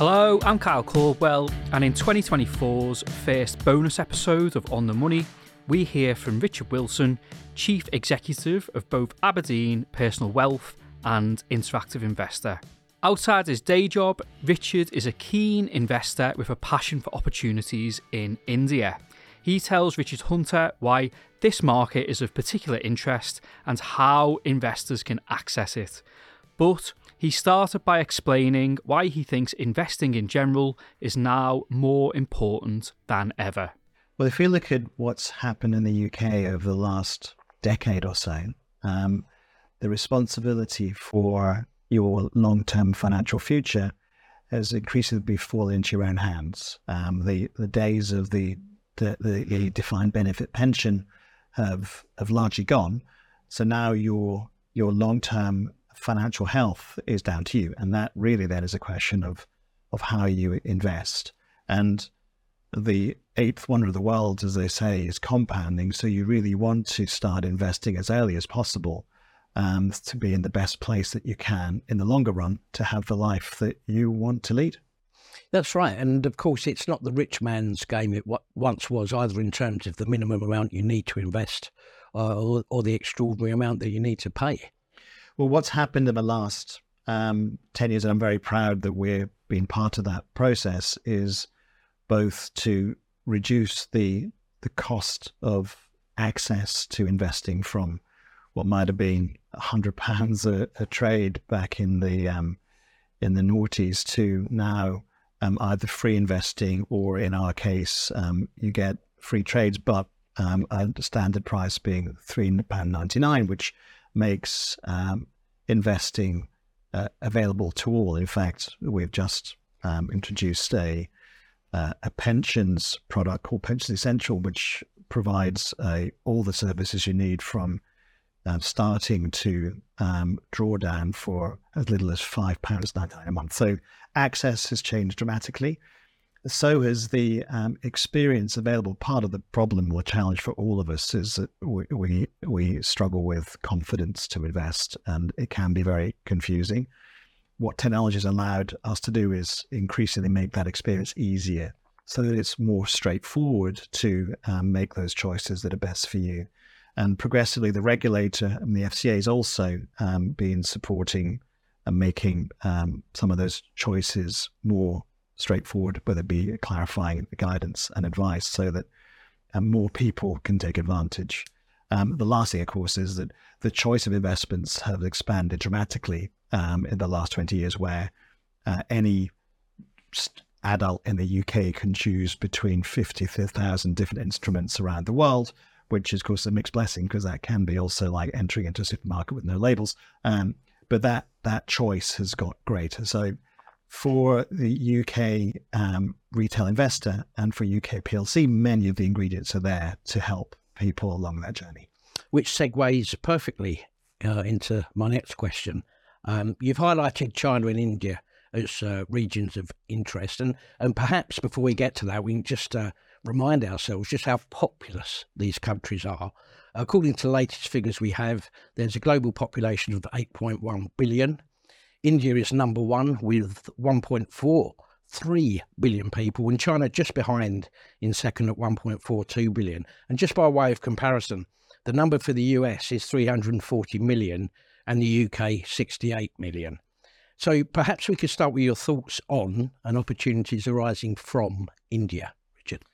Hello, I'm Kyle Caldwell, and in 2024's first bonus episode of On the Money, we hear from Richard Wilson, Chief Executive of both abrdn Personal Wealth and Interactive Investor. Outside his day job, Richard is a keen investor with a passion for opportunities in India. He tells Richard Hunter why this market is of particular interest and how investors can access it. But he started by explaining why he thinks investing in general is now more important than ever. Well, if you look at what's happened in the UK over the last decade or so, um, the responsibility for your long term financial future has increasingly fallen into your own hands. Um, the, the days of the, the, the defined benefit pension have, have largely gone. So now your, your long term financial health is down to you. And that really then is a question of, of how you invest. And the eighth wonder of the world, as they say, is compounding. So you really want to start investing as early as possible um, to be in the best place that you can in the longer run to have the life that you want to lead. That's right. And of course, it's not the rich man's game it once was, either in terms of the minimum amount you need to invest uh, or, or the extraordinary amount that you need to pay. Well, what's happened in the last um, 10 years, and I'm very proud that we're being part of that process, is both to reduce the the cost of access to investing from what might have been hundred pounds a, trade back in the um, in the noughties to now um, either free investing or in our case um, you get free trades, but um, a standard price being three pound ninety nine, which makes um, investing uh, available to all. In fact, we've just um, introduced a uh, a pensions product called Pensions Essential, which provides uh, all the services you need from uh, starting to um, draw down for as little as five pounds a month. So access has changed dramatically so has the um, experience available. Part of the problem or challenge for all of us is that we, we, we struggle with confidence to invest, and it can be very confusing. What technology has allowed us to do is increasingly make that experience easier, so that it's more straightforward to um, make those choices that are best for you. And progressively, the regulator and the FCA has also um, been supporting and making um, some of those choices more straightforward, whether it be clarifying the guidance and advice so that um, more people can take advantage. Um, the last thing, of course, is that the choice of investments have expanded dramatically um, in the last 20 years, where uh, any adult in the UK can choose between 50,000 different instruments around the world, which is, of course, a mixed blessing because that can be also like entering into a supermarket with no labels. Um, but that that choice has got greater. So for the UK um, retail investor and for UK PLC, many of the ingredients are there to help people along that journey. Which segues perfectly uh, into my next question. Um, you've highlighted China and India as uh, regions of interest, and, and perhaps before we get to that, we can just uh, remind ourselves just how populous these countries are. According to the latest figures we have, there's a global population of 8.1 billion. India is number one with 1.43 billion people, and China just behind in second at 1.42 billion. And just by way of comparison, the number for the US is 340 million and the UK 68 million. So perhaps we could start with your thoughts on and opportunities arising from India, Richard.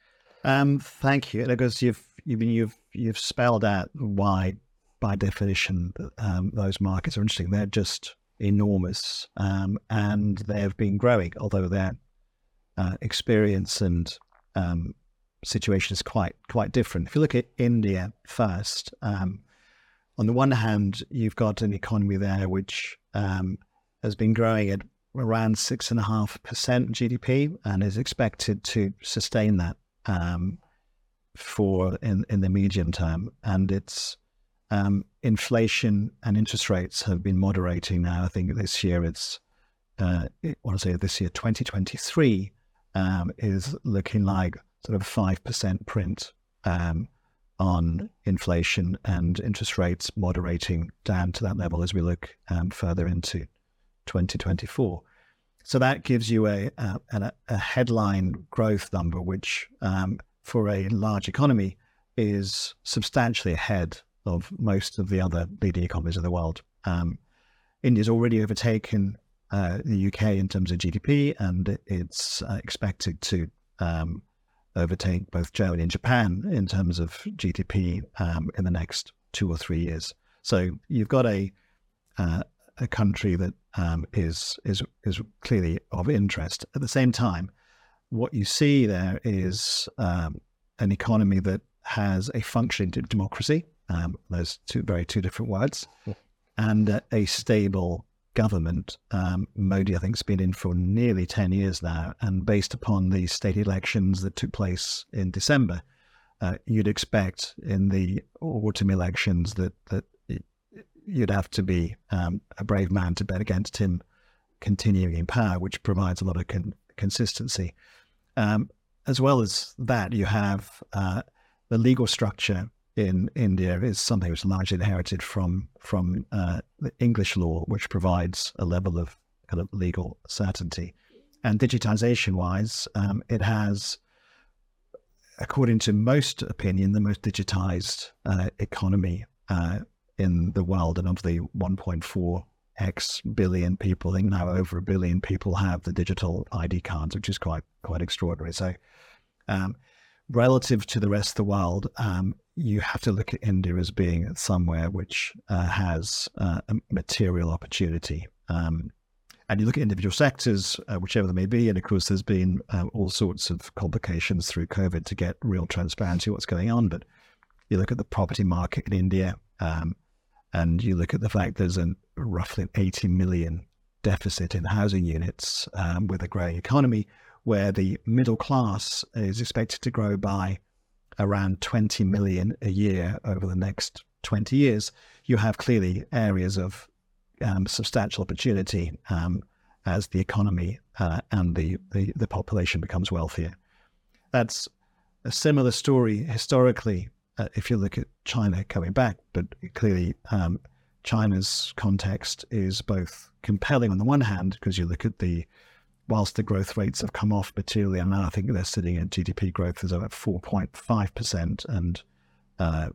Um, thank you, because you've you've you've you've spelled out why, by definition, um, those markets are interesting. They're just enormous, um, and they have been growing, although their uh, experience and um, situation is quite quite different. If you look at India first, um, on the one hand, you've got an economy there which um, has been growing at around six and a half percent GDP and is expected to sustain that um, for in in the medium term, and it's um, inflation and interest rates have been moderating now. I think this year it's, uh, I want to say this year, 2023 um, is looking like sort of 5% print um, on inflation and interest rates moderating down to that level as we look um, further into 2024. so that gives you a, a, a headline growth number, which um, for a large economy is substantially ahead of most of the other leading economies of the world. Um, India's already overtaken uh, the UK in terms of GDP, and it's uh, expected to um, overtake both Germany and Japan in terms of GDP um, in the next two or three years. So you've got a uh, a country that um, is is is clearly of interest. At the same time, what you see there is um, an economy that has a functioning democracy. Um, those two very two different words, and uh, a stable government. Um, Modi, I think, has been in for nearly ten years now, and based upon the state elections that took place in December, uh, you'd expect in the autumn elections that that you'd have to be um, a brave man to bet against him continuing in power, which provides a lot of con- consistency. Um, as well as that, you have uh, the legal structure in India is something which is largely inherited from from uh, the English law, which provides a level of kind of legal certainty. And digitization wise, um, it has, according to most opinion, the most digitized uh, economy uh, in the world. And of the 1.4 X billion people, I think now over a billion people have the digital ID cards, which is quite quite extraordinary. So, um, relative to the rest of the world, um, you have to look at India as being somewhere which uh, has uh, a material opportunity. Um, and you look at individual sectors, uh, whichever they may be, and of course, there's been uh, all sorts of complications through COVID to get real transparency what's going on. But you look at the property market in India, um, and you look at the fact there's a roughly 80 million deficit in housing units um, with a growing economy, where the middle class is expected to grow by around 20 million a year over the next 20 years, you have clearly areas of um, substantial opportunity um, as the economy uh, and the, the, the population becomes wealthier. That's a similar story historically uh, if you look at China coming back, but clearly um, China's context is both compelling on the one hand, because you look at the, whilst the growth rates have come off materially, and I think they're sitting at GDP growth is about 4.5%, and uh,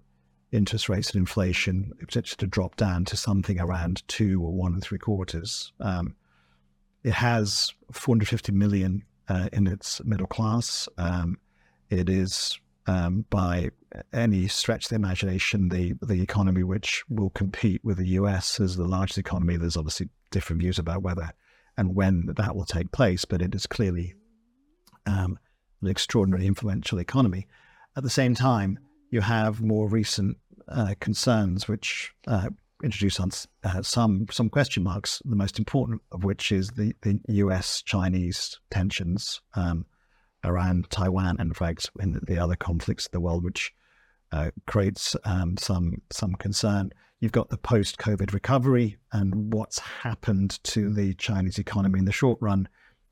interest rates and inflation expected to drop down to something around two or one and three quarters. Um, it has 450 million uh, in its middle class. Um, it is um, by any stretch of the imagination, the the economy which will compete with the US as the largest economy. There's obviously different views about whether and when that will take place, but it is clearly um, an extraordinarily influential economy. At the same time, you have more recent uh, concerns which uh, introduce on uh, some some question marks. The most important of which is the the U.S. Chinese tensions. Um, around Taiwan and, in fact, in the other conflicts of the world, which uh, creates um, some some concern. You've got the post-COVID recovery and what's happened to the Chinese economy in the short run,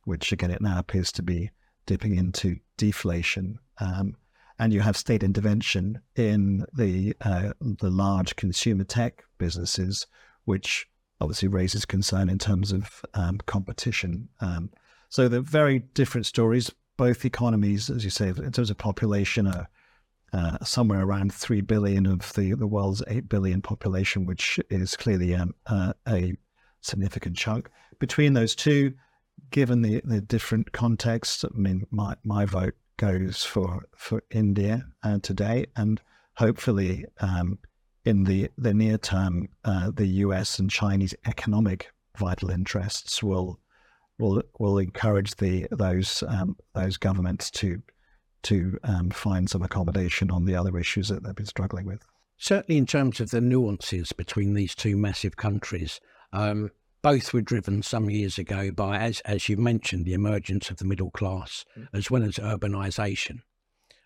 which again it now appears to be dipping into deflation. Um, and you have state intervention in the uh, the large consumer tech businesses, which obviously raises concern in terms of um, competition. Um, so they're very different stories, both economies, as you say, in terms of population, are uh, somewhere around 3 billion of the, the world's 8 billion population, which is clearly um, uh, a significant chunk. Between those two, given the, the different contexts, I mean, my, my vote goes for, for India uh, today, and hopefully um, in the, the near term, uh, the US and Chinese economic vital interests will will will encourage the those um, those governments to to um, find some accommodation on the other issues that they've been struggling with. Certainly, in terms of the nuances between these two massive countries, um, both were driven some years ago by, as as you mentioned, the emergence of the middle class mm. as well as urbanisation.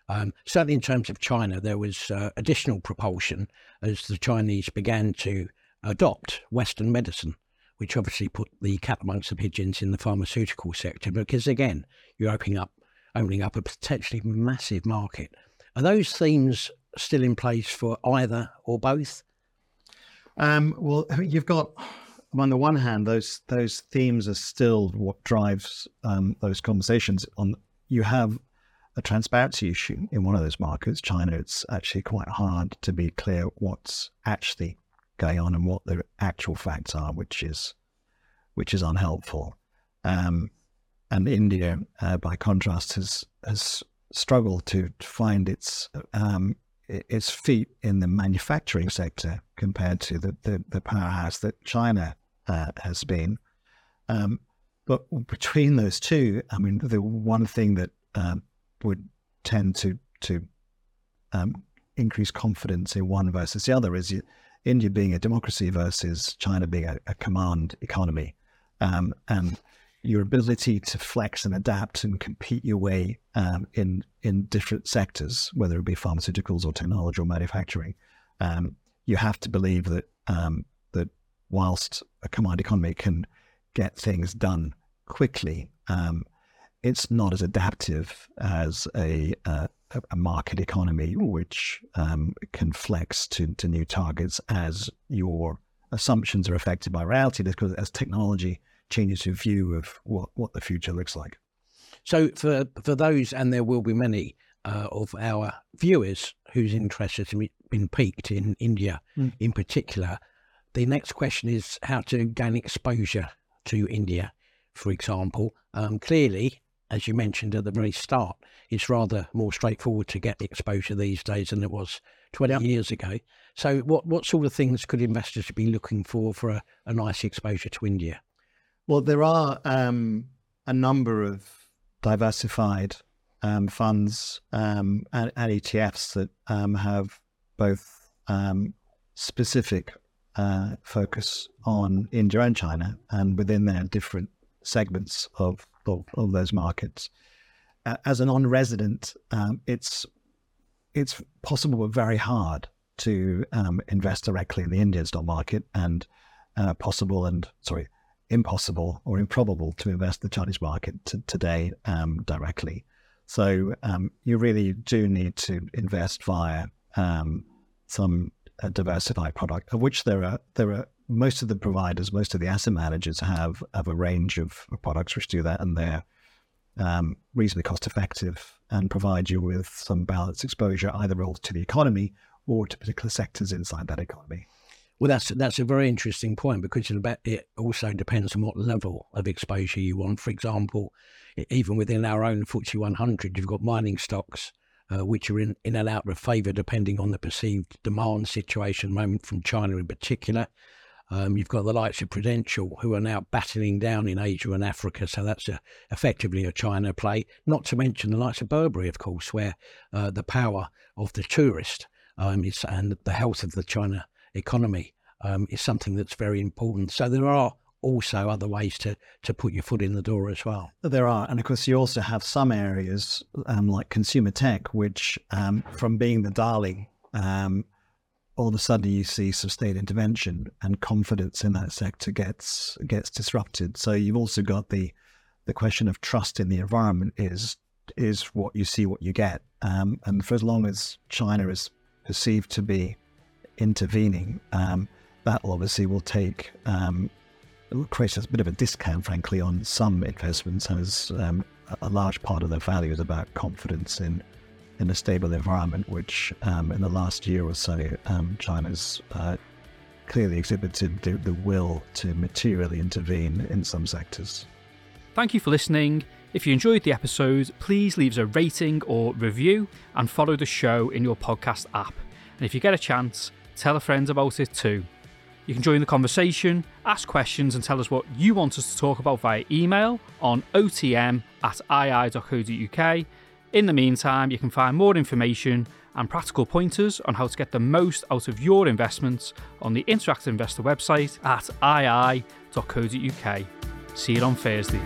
Um, certainly, in terms of China, there was uh, additional propulsion as the Chinese began to adopt Western medicine which obviously put the cat amongst the pigeons in the pharmaceutical sector because again, you're opening up opening up a potentially massive market. Are those themes still in place for either or both? Um, well, you've got on the one hand, those those themes are still what drives um, those conversations. On you have a transparency issue in one of those markets, China. It's actually quite hard to be clear what's actually going on and what the actual facts are, which is which is unhelpful. Um, and India, uh, by contrast, has has struggled to find its um, its feet in the manufacturing sector compared to the, the, the powerhouse that China uh, has been. Um, but between those two, I mean, the one thing that um, would tend to to um, increase confidence in one versus the other is India being a democracy versus China being a, a command economy, um, and your ability to flex and adapt and compete your way um, in in different sectors, whether it be pharmaceuticals or technology or manufacturing, um, you have to believe that um, that whilst a command economy can get things done quickly, um, it's not as adaptive as a uh, a market economy, which um, can flex to, to new targets as your assumptions are affected by reality. Because as technology changes your view of what, what the future looks like. So, for for those, and there will be many uh, of our viewers whose interest has been piqued in India, mm. in particular, the next question is how to gain exposure to India. For example, um, clearly, as you mentioned at the very start, it's rather more straightforward to get the exposure these days than it was 20 yep. years ago. So, what, what sort of things could investors be looking for for a, a nice exposure to India? Well, there are um, a number of diversified um, funds um, and, and, ETFs that um, have both um, specific uh, focus on India and China, and within their different segments of, of, of those markets. Uh, as a non-resident, um, it's it's possible but very hard to invest directly in the Indian stock market, and uh, possible and sorry impossible or improbable to invest the Chinese market t- today um, directly. So um, you really do need to invest via um, some uh, diversified product, of which there are there are most of the providers, most of the asset managers have have a range of, products which do that, and they're um, reasonably cost effective and provide you with some balanced exposure either to the economy or to particular sectors inside that economy. Well, that's that's a very interesting point because it also depends on what level of exposure you want. For example, even within our own FTSE 100, you've got mining stocks uh, which are in, in and out of favour depending on the perceived demand situation moment from China in particular. Um, you've got the likes of Prudential who are now battling down in Asia and Africa, so that's a, effectively a China play. Not to mention the likes of Burberry, of course, where uh, the power of the tourist um, is, and the health of the China economy um, is something that's very important. So there are also other ways to to put your foot in the door as well. There are, and of course, you also have some areas um, like consumer tech, which um, from being the darling, um, all of a sudden you see some state intervention and confidence in that sector gets gets disrupted. So you've also got the the question of trust in the environment is is what you see, what you get, um, and for as long as China is perceived to be intervening, um, that obviously will take um, create a bit of a discount, frankly, on some investments, as um, a large part of their value is about confidence in in a stable environment, which um, in the last year or so, um, China's uh, clearly exhibited the, the will to materially intervene in some sectors. Thank you for listening. If you enjoyed the episode, please leave us a rating or review and follow the show in your podcast app. And if you get a chance, tell a friend about it too. You can join the conversation, ask questions, and tell us what you want us to talk about via email on otm at ii.co.uk. In the meantime, you can find more information and practical pointers on how to get the most out of your investments on the Interactive Investor website at ii.co.uk. See you on Thursday.